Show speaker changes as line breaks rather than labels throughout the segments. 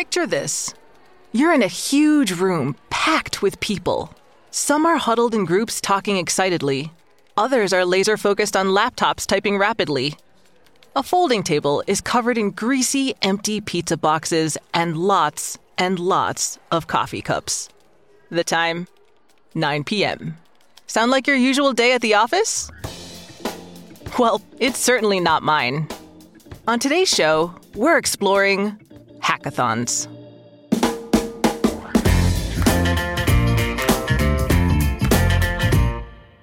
Picture this you're in a huge room packed with people. Some are huddled in groups talking excitedly, others are laser focused on laptops typing rapidly. A folding table is covered in greasy, empty pizza boxes and lots and lots of coffee cups. The time 9 p.m. Sound like your usual day at the office? Well, it's certainly not mine. On today's show, we're exploring hackathons.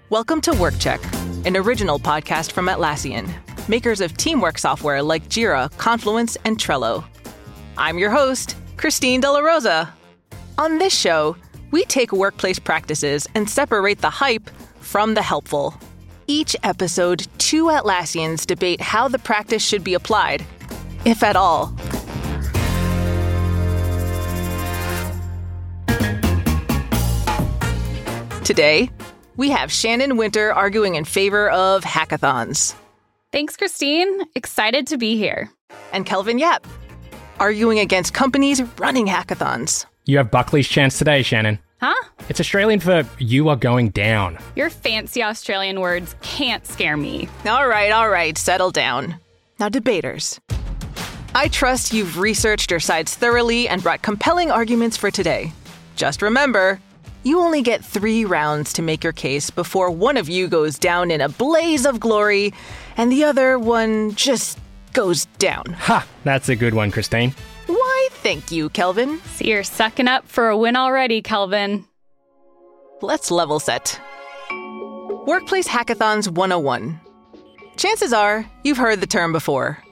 Welcome to WorkCheck, an original podcast from Atlassian, makers of teamwork software like Jira, Confluence, and Trello. I'm your host, Christine De La Rosa. On this show, we take workplace practices and separate the hype from the helpful. Each episode, two Atlassians debate how the practice should be applied, if at all. Today, we have Shannon Winter arguing in favor of hackathons.
Thanks, Christine. Excited to be here.
And Kelvin Yap arguing against companies running hackathons.
You have Buckley's chance today, Shannon.
Huh?
It's Australian for you are going down.
Your fancy Australian words can't scare me.
All right, all right, settle down. Now, debaters. I trust you've researched your sides thoroughly and brought compelling arguments for today. Just remember, you only get three rounds to make your case before one of you goes down in a blaze of glory and the other one just goes down.
Ha! That's a good one, Christine.
Why, thank you, Kelvin.
So you're sucking up for a win already, Kelvin.
Let's level set. Workplace Hackathons 101. Chances are you've heard the term before.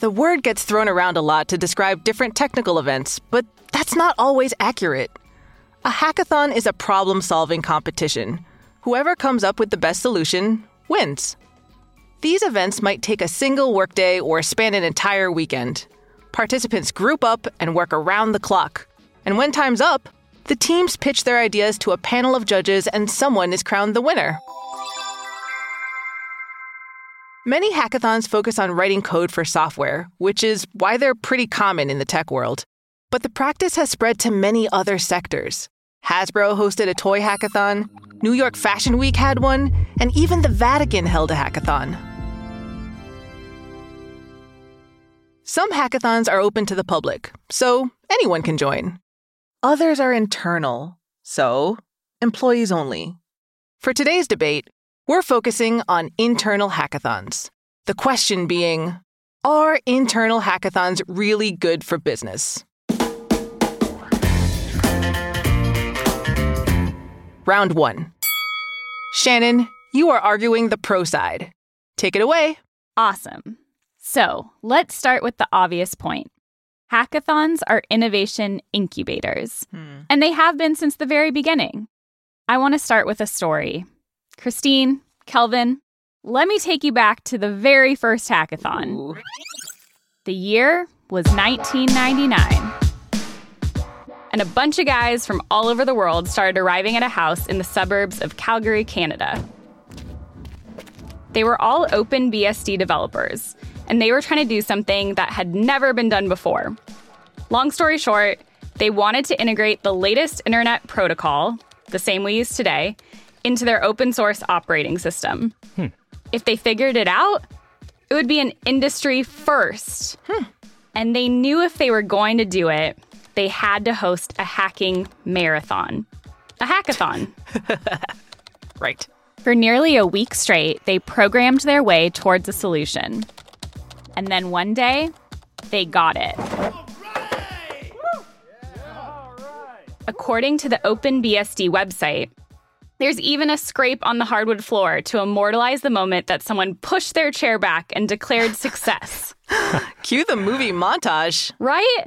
The word gets thrown around a lot to describe different technical events, but that's not always accurate. A hackathon is a problem solving competition. Whoever comes up with the best solution wins. These events might take a single workday or span an entire weekend. Participants group up and work around the clock. And when time's up, the teams pitch their ideas to a panel of judges and someone is crowned the winner. Many hackathons focus on writing code for software, which is why they're pretty common in the tech world. But the practice has spread to many other sectors. Hasbro hosted a toy hackathon, New York Fashion Week had one, and even the Vatican held a hackathon. Some hackathons are open to the public, so anyone can join. Others are internal, so employees only. For today's debate, we're focusing on internal hackathons. The question being Are internal hackathons really good for business? Round one. Shannon, you are arguing the pro side. Take it away.
Awesome. So let's start with the obvious point. Hackathons are innovation incubators,
Hmm.
and they have been since the very beginning. I want to start with a story. Christine, Kelvin, let me take you back to the very first hackathon.
Ooh.
The year was 1999. And a bunch of guys from all over the world started arriving at a house in the suburbs of Calgary, Canada. They were all OpenBSD developers, and they were trying to do something that had never been done before. Long story short, they wanted to integrate the latest internet protocol, the same we use today, into their open source operating system. Hmm. If they figured it out, it would be an industry first. Hmm. And they knew if they were going to do it, they had to host a hacking marathon, a hackathon.
Right.
For nearly a week straight, they programmed their way towards a solution. And then one day, they got it. According to the OpenBSD website, there's even a scrape on the hardwood floor to immortalize the moment that someone pushed their chair back and declared success.
Cue the movie montage.
Right?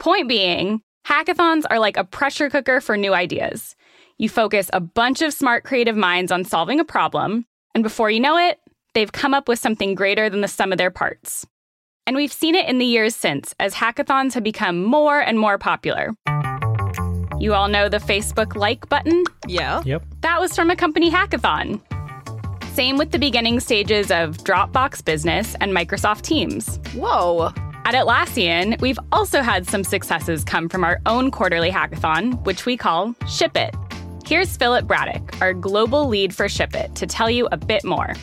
Point being, hackathons are like a pressure cooker for new ideas. You focus a bunch of smart, creative minds on solving a problem, and before you know it, they've come up with something greater than the sum of their parts. And we've seen it in the years since as hackathons have become more and more popular. You all know the Facebook like button?
Yeah.
Yep.
That was from a company hackathon. Same with the beginning stages of Dropbox Business and Microsoft Teams.
Whoa.
At Atlassian, we've also had some successes come from our own quarterly hackathon, which we call Ship It. Here's Philip Braddock, our global lead for Ship It, to tell you a bit more.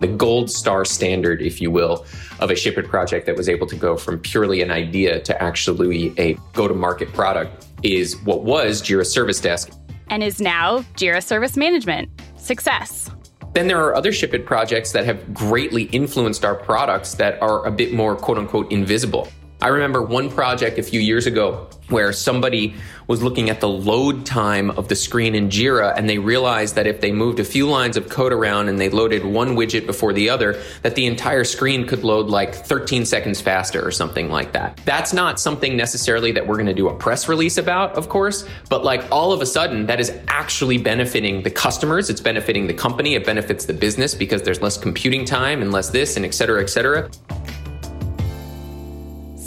The gold star standard, if you will, of a Ship It project that was able to go from purely an idea to actually a go to market product is what was Jira Service Desk.
And is now Jira Service Management. Success.
Then there are other Ship It projects that have greatly influenced our products that are a bit more quote unquote invisible. I remember one project a few years ago where somebody was looking at the load time of the screen in Jira and they realized that if they moved a few lines of code around and they loaded one widget before the other, that the entire screen could load like 13 seconds faster or something like that. That's not something necessarily that we're going to do a press release about, of course, but like all of a sudden that is actually benefiting the customers. It's benefiting the company. It benefits the business because there's less computing time and less this and et cetera, et cetera.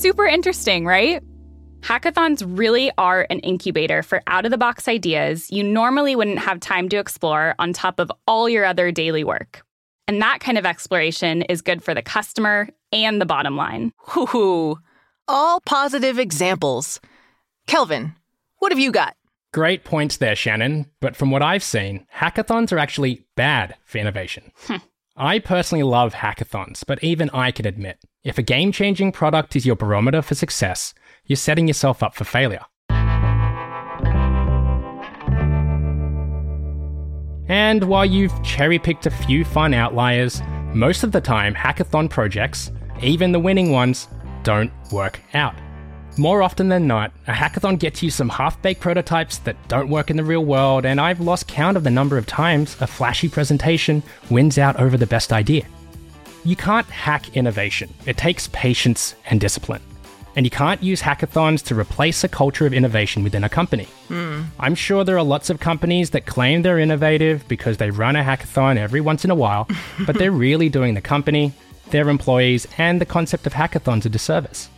Super interesting, right? Hackathons really are an incubator for out of the box ideas you normally wouldn't have time to explore on top of all your other daily work. And that kind of exploration is good for the customer and the bottom line.
Hoo All positive examples. Kelvin, what have you got?
Great points there, Shannon. But from what I've seen, hackathons are actually bad for innovation. Hmm. I personally love hackathons, but even I can admit if a game changing product is your barometer for success, you're setting yourself up for failure. And while you've cherry picked a few fun outliers, most of the time hackathon projects, even the winning ones, don't work out. More often than not, a hackathon gets you some half baked prototypes that don't work in the real world, and I've lost count of the number of times a flashy presentation wins out over the best idea. You can't hack innovation, it takes patience and discipline. And you can't use hackathons to replace a culture of innovation within a company.
Mm.
I'm sure there are lots of companies that claim they're innovative because they run a hackathon every once in a while, but they're really doing the company, their employees, and the concept of hackathons a disservice.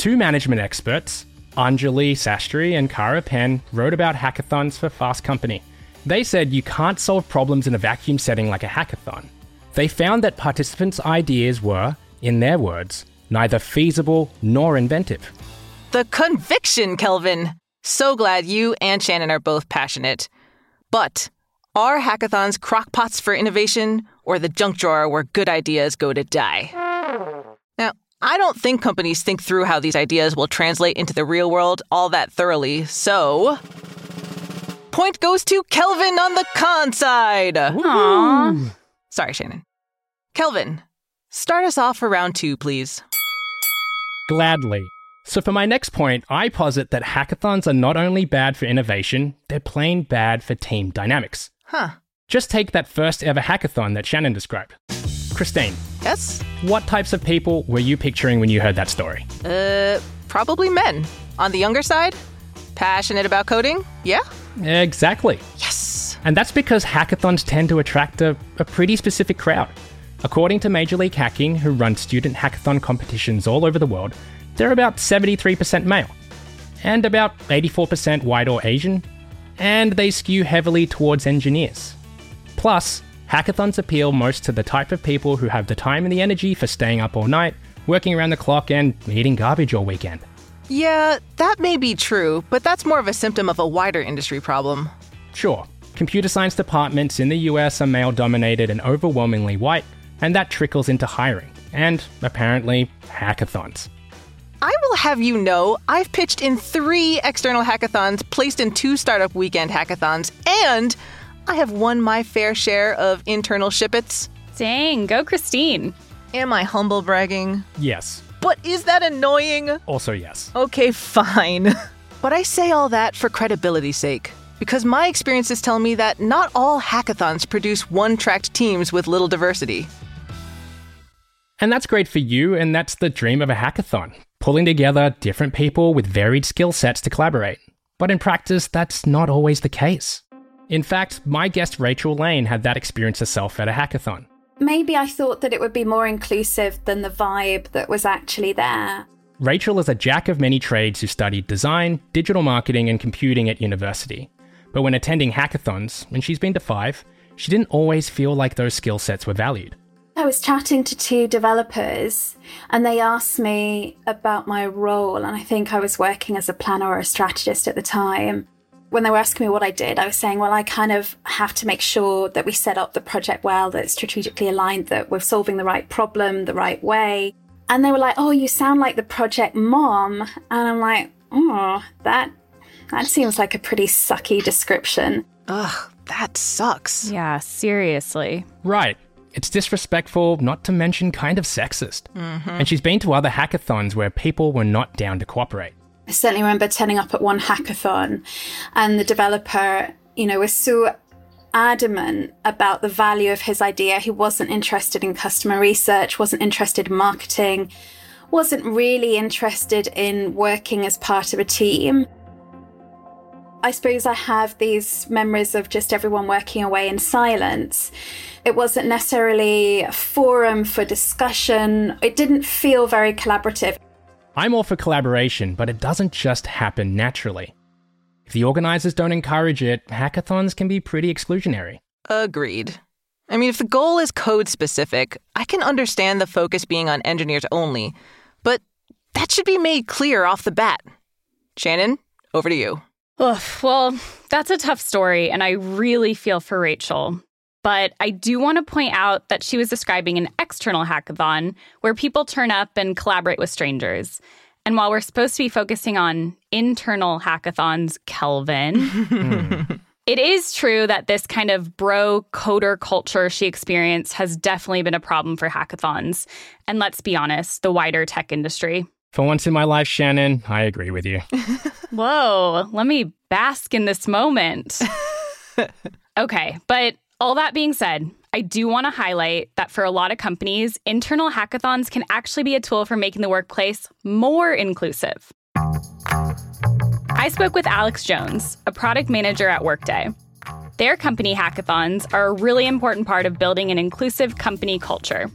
Two management experts, Anjali Sastry and Kara Penn, wrote about hackathons for Fast Company. They said you can't solve problems in a vacuum setting like a hackathon. They found that participants' ideas were, in their words, neither feasible nor inventive.
The conviction, Kelvin! So glad you and Shannon are both passionate. But are hackathons crockpots for innovation or the junk drawer where good ideas go to die? Now, I don't think companies think through how these ideas will translate into the real world all that thoroughly, so. Point goes to Kelvin on the con side!
Aww.
Sorry, Shannon. Kelvin, start us off for round two, please.
Gladly. So, for my next point, I posit that hackathons are not only bad for innovation, they're plain bad for team dynamics.
Huh.
Just take that first ever hackathon that Shannon described. Christine,
Yes?
what types of people were you picturing when you heard that story?
Uh, probably men. On the younger side? Passionate about coding? Yeah?
Exactly.
Yes!
And that's because hackathons tend to attract a, a pretty specific crowd. According to Major League Hacking, who run student hackathon competitions all over the world, they're about 73% male, and about 84% white or Asian, and they skew heavily towards engineers. Plus, hackathons appeal most to the type of people who have the time and the energy for staying up all night, working around the clock, and eating garbage all weekend.
Yeah, that may be true, but that's more of a symptom of a wider industry problem.
Sure, computer science departments in the US are male dominated and overwhelmingly white, and that trickles into hiring, and apparently, hackathons.
I will have you know, I've pitched in three external hackathons, placed in two startup weekend hackathons, and I have won my fair share of internal shipits.
Dang, go Christine.
Am I humble bragging?
Yes,
But is that annoying?
also yes.
Okay, fine. but I say all that for credibility's sake. Because my experiences tell me that not all hackathons produce one tracked teams with little diversity.
And that's great for you, and that's the dream of a hackathon pulling together different people with varied skill sets to collaborate. But in practice, that's not always the case. In fact, my guest Rachel Lane had that experience herself at a hackathon.
Maybe I thought that it would be more inclusive than the vibe that was actually there.
Rachel is a jack of many trades who studied design, digital marketing, and computing at university. But when attending hackathons, and she's been to five, she didn't always feel like those skill sets were valued.
I was chatting to two developers and they asked me about my role. And I think I was working as a planner or a strategist at the time. When they were asking me what I did, I was saying, well, I kind of have to make sure that we set up the project well, that it's strategically aligned, that we're solving the right problem the right way. And they were like, oh, you sound like the project mom. And I'm like, oh, that, that seems like a pretty sucky description.
Ugh, that sucks.
Yeah, seriously.
Right. It's disrespectful, not to mention kind of sexist. Mm-hmm. And she's been to other hackathons where people were not down to cooperate.
I certainly remember turning up at one hackathon and the developer, you know, was so adamant about the value of his idea. He wasn't interested in customer research, wasn't interested in marketing, wasn't really interested in working as part of a team. I suppose I have these memories of just everyone working away in silence. It wasn't necessarily a forum for discussion. It didn't feel very collaborative.
I'm all for collaboration, but it doesn't just happen naturally. If the organizers don't encourage it, hackathons can be pretty exclusionary.
Agreed. I mean, if the goal is code specific, I can understand the focus being on engineers only, but that should be made clear off the bat. Shannon, over to you.
Ugh, well, that's a tough story, and I really feel for Rachel. But I do want to point out that she was describing an external hackathon where people turn up and collaborate with strangers. And while we're supposed to be focusing on internal hackathons, Kelvin, it is true that this kind of bro coder culture she experienced has definitely been a problem for hackathons. And let's be honest, the wider tech industry.
For once in my life, Shannon, I agree with you.
Whoa, let me bask in this moment. okay, but all that being said, I do want to highlight that for a lot of companies, internal hackathons can actually be a tool for making the workplace more inclusive. I spoke with Alex Jones, a product manager at Workday. Their company hackathons are a really important part of building an inclusive company culture.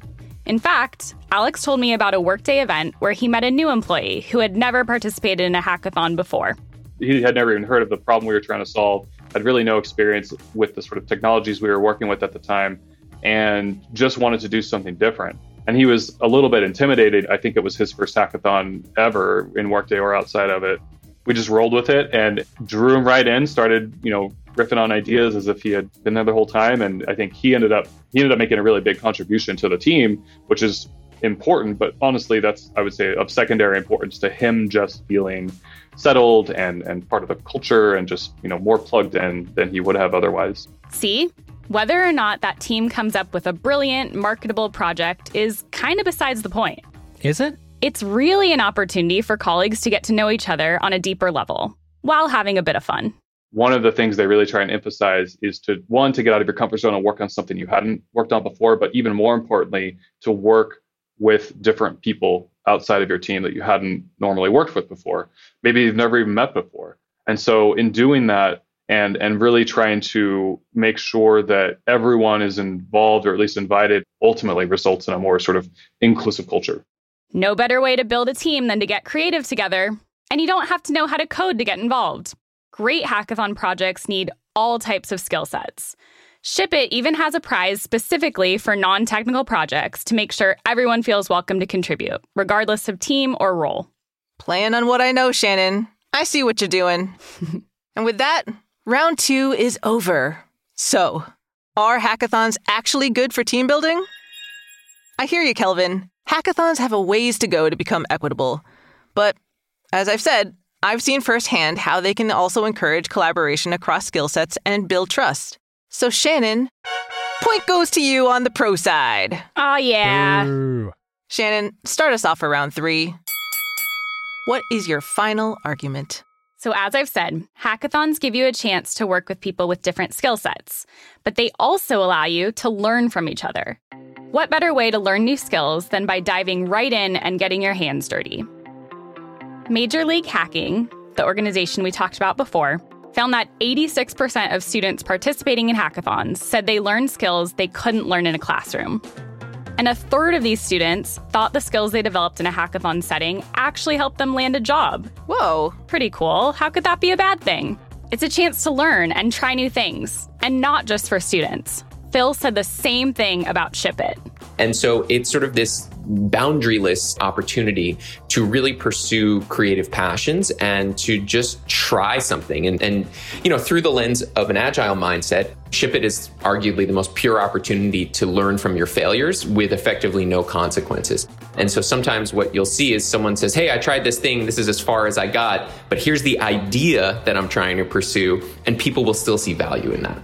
In fact, Alex told me about a Workday event where he met a new employee who had never participated in a hackathon before.
He had never even heard of the problem we were trying to solve, had really no experience with the sort of technologies we were working with at the time, and just wanted to do something different. And he was a little bit intimidated. I think it was his first hackathon ever in Workday or outside of it. We just rolled with it and drew him right in, started, you know, riffing on ideas as if he had been there the whole time. And I think he ended up he ended up making a really big contribution to the team, which is important. But honestly, that's I would say of secondary importance to him just feeling settled and and part of the culture and just you know more plugged in than he would have otherwise.
See, whether or not that team comes up with a brilliant, marketable project is kind of besides the point.
Is it?
It's really an opportunity for colleagues to get to know each other on a deeper level while having a bit of fun.
One of the things they really try and emphasize is to one to get out of your comfort zone and work on something you hadn't worked on before, but even more importantly, to work with different people outside of your team that you hadn't normally worked with before. Maybe you've never even met before. And so in doing that and and really trying to make sure that everyone is involved or at least invited ultimately results in a more sort of inclusive culture.
No better way to build a team than to get creative together. And you don't have to know how to code to get involved. Great hackathon projects need all types of skill sets. Ship It even has a prize specifically for non technical projects to make sure everyone feels welcome to contribute, regardless of team or role.
Playing on what I know, Shannon. I see what you're doing. and with that, round two is over. So, are hackathons actually good for team building? I hear you, Kelvin. Hackathons have a ways to go to become equitable. But as I've said, I've seen firsthand how they can also encourage collaboration across skill sets and build trust. So, Shannon, point goes to you on the pro side.
Oh, yeah.
Ooh.
Shannon, start us off for round three. What is your final argument?
So, as I've said, hackathons give you a chance to work with people with different skill sets, but they also allow you to learn from each other. What better way to learn new skills than by diving right in and getting your hands dirty? Major League Hacking, the organization we talked about before, found that 86% of students participating in hackathons said they learned skills they couldn't learn in a classroom. And a third of these students thought the skills they developed in a hackathon setting actually helped them land a job.
Whoa,
Pretty cool. How could that be a bad thing? It's a chance to learn and try new things, and not just for students. Phil said the same thing about Ship It.
And so it's sort of this boundaryless opportunity to really pursue creative passions and to just try something. And, and, you know, through the lens of an agile mindset, Ship It is arguably the most pure opportunity to learn from your failures with effectively no consequences. And so sometimes what you'll see is someone says, Hey, I tried this thing. This is as far as I got, but here's the idea that I'm trying to pursue. And people will still see value in that.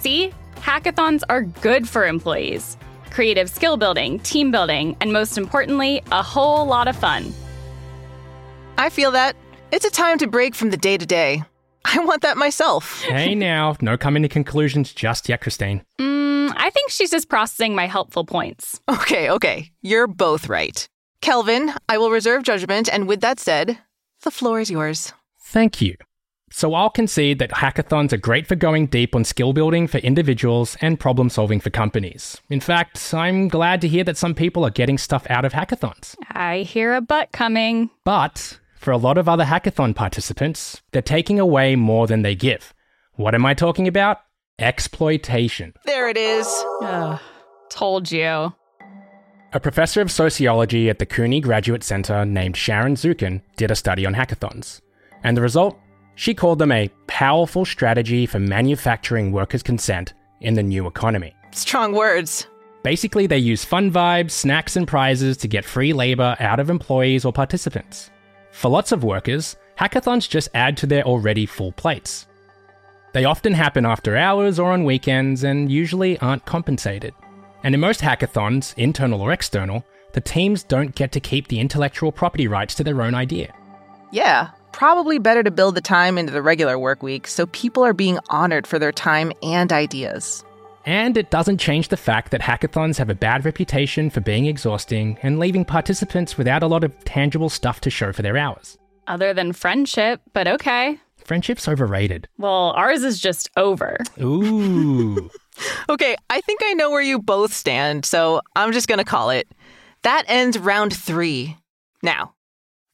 See, hackathons are good for employees creative skill building, team building, and most importantly, a whole lot of fun.
I feel that. It's a time to break from the day to day. I want that myself.
hey now, no coming to conclusions just yet, Christine.
Mm, I think she's just processing my helpful points.
Okay, okay. You're both right. Kelvin, I will reserve judgment, and with that said, the floor is yours.
Thank you. So I'll concede that hackathons are great for going deep on skill building for individuals and problem solving for companies. In fact, I'm glad to hear that some people are getting stuff out of hackathons.
I hear a but coming.
But for a lot of other hackathon participants, they're taking away more than they give. What am I talking about? Exploitation.
There it is.
Ugh, told you.
A professor of sociology at the CUNY Graduate Center named Sharon Zukin did a study on hackathons. And the result? She called them a powerful strategy for manufacturing workers' consent in the new economy.
Strong words.
Basically, they use fun vibes, snacks, and prizes to get free labor out of employees or participants. For lots of workers, hackathons just add to their already full plates. They often happen after hours or on weekends and usually aren't compensated. And in most hackathons, internal or external, the teams don't get to keep the intellectual property rights to their own idea.
Yeah, probably better to build the time into the regular work week so people are being honored for their time and ideas.
And it doesn't change the fact that hackathons have a bad reputation for being exhausting and leaving participants without a lot of tangible stuff to show for their hours.
Other than friendship, but okay.
Friendship's overrated.
Well, ours is just over.
Ooh.
okay, I think I know where you both stand, so I'm just going to call it. That ends round three. Now,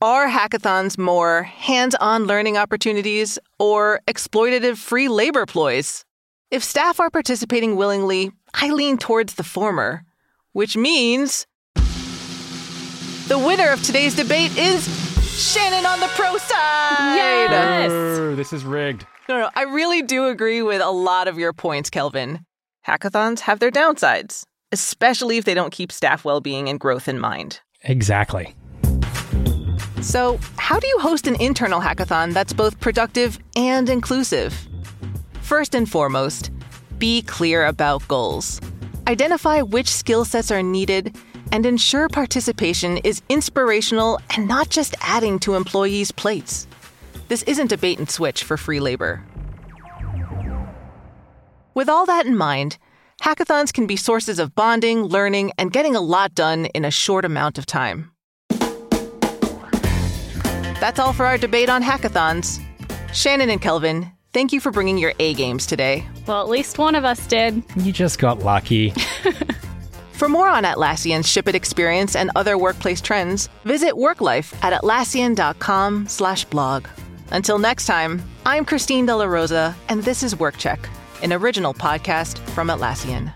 are hackathons more hands on learning opportunities or exploitative free labor ploys? If staff are participating willingly, I lean towards the former, which means the winner of today's debate is Shannon on the pro side.
Yes.
this is rigged.
No, no, I really do agree with a lot of your points, Kelvin. Hackathons have their downsides, especially if they don't keep staff well being and growth in mind.
Exactly.
So, how do you host an internal hackathon that's both productive and inclusive? First and foremost, be clear about goals. Identify which skill sets are needed and ensure participation is inspirational and not just adding to employees' plates. This isn't a bait and switch for free labor. With all that in mind, hackathons can be sources of bonding, learning, and getting a lot done in a short amount of time. That's all for our debate on hackathons. Shannon and Kelvin, thank you for bringing your A games today.
Well, at least one of us did.
You just got lucky.
For more on Atlassian's Ship It experience and other workplace trends, visit worklife at atlassian.com slash blog. Until next time, I'm Christine De La Rosa, and this is WorkCheck, an original podcast from Atlassian.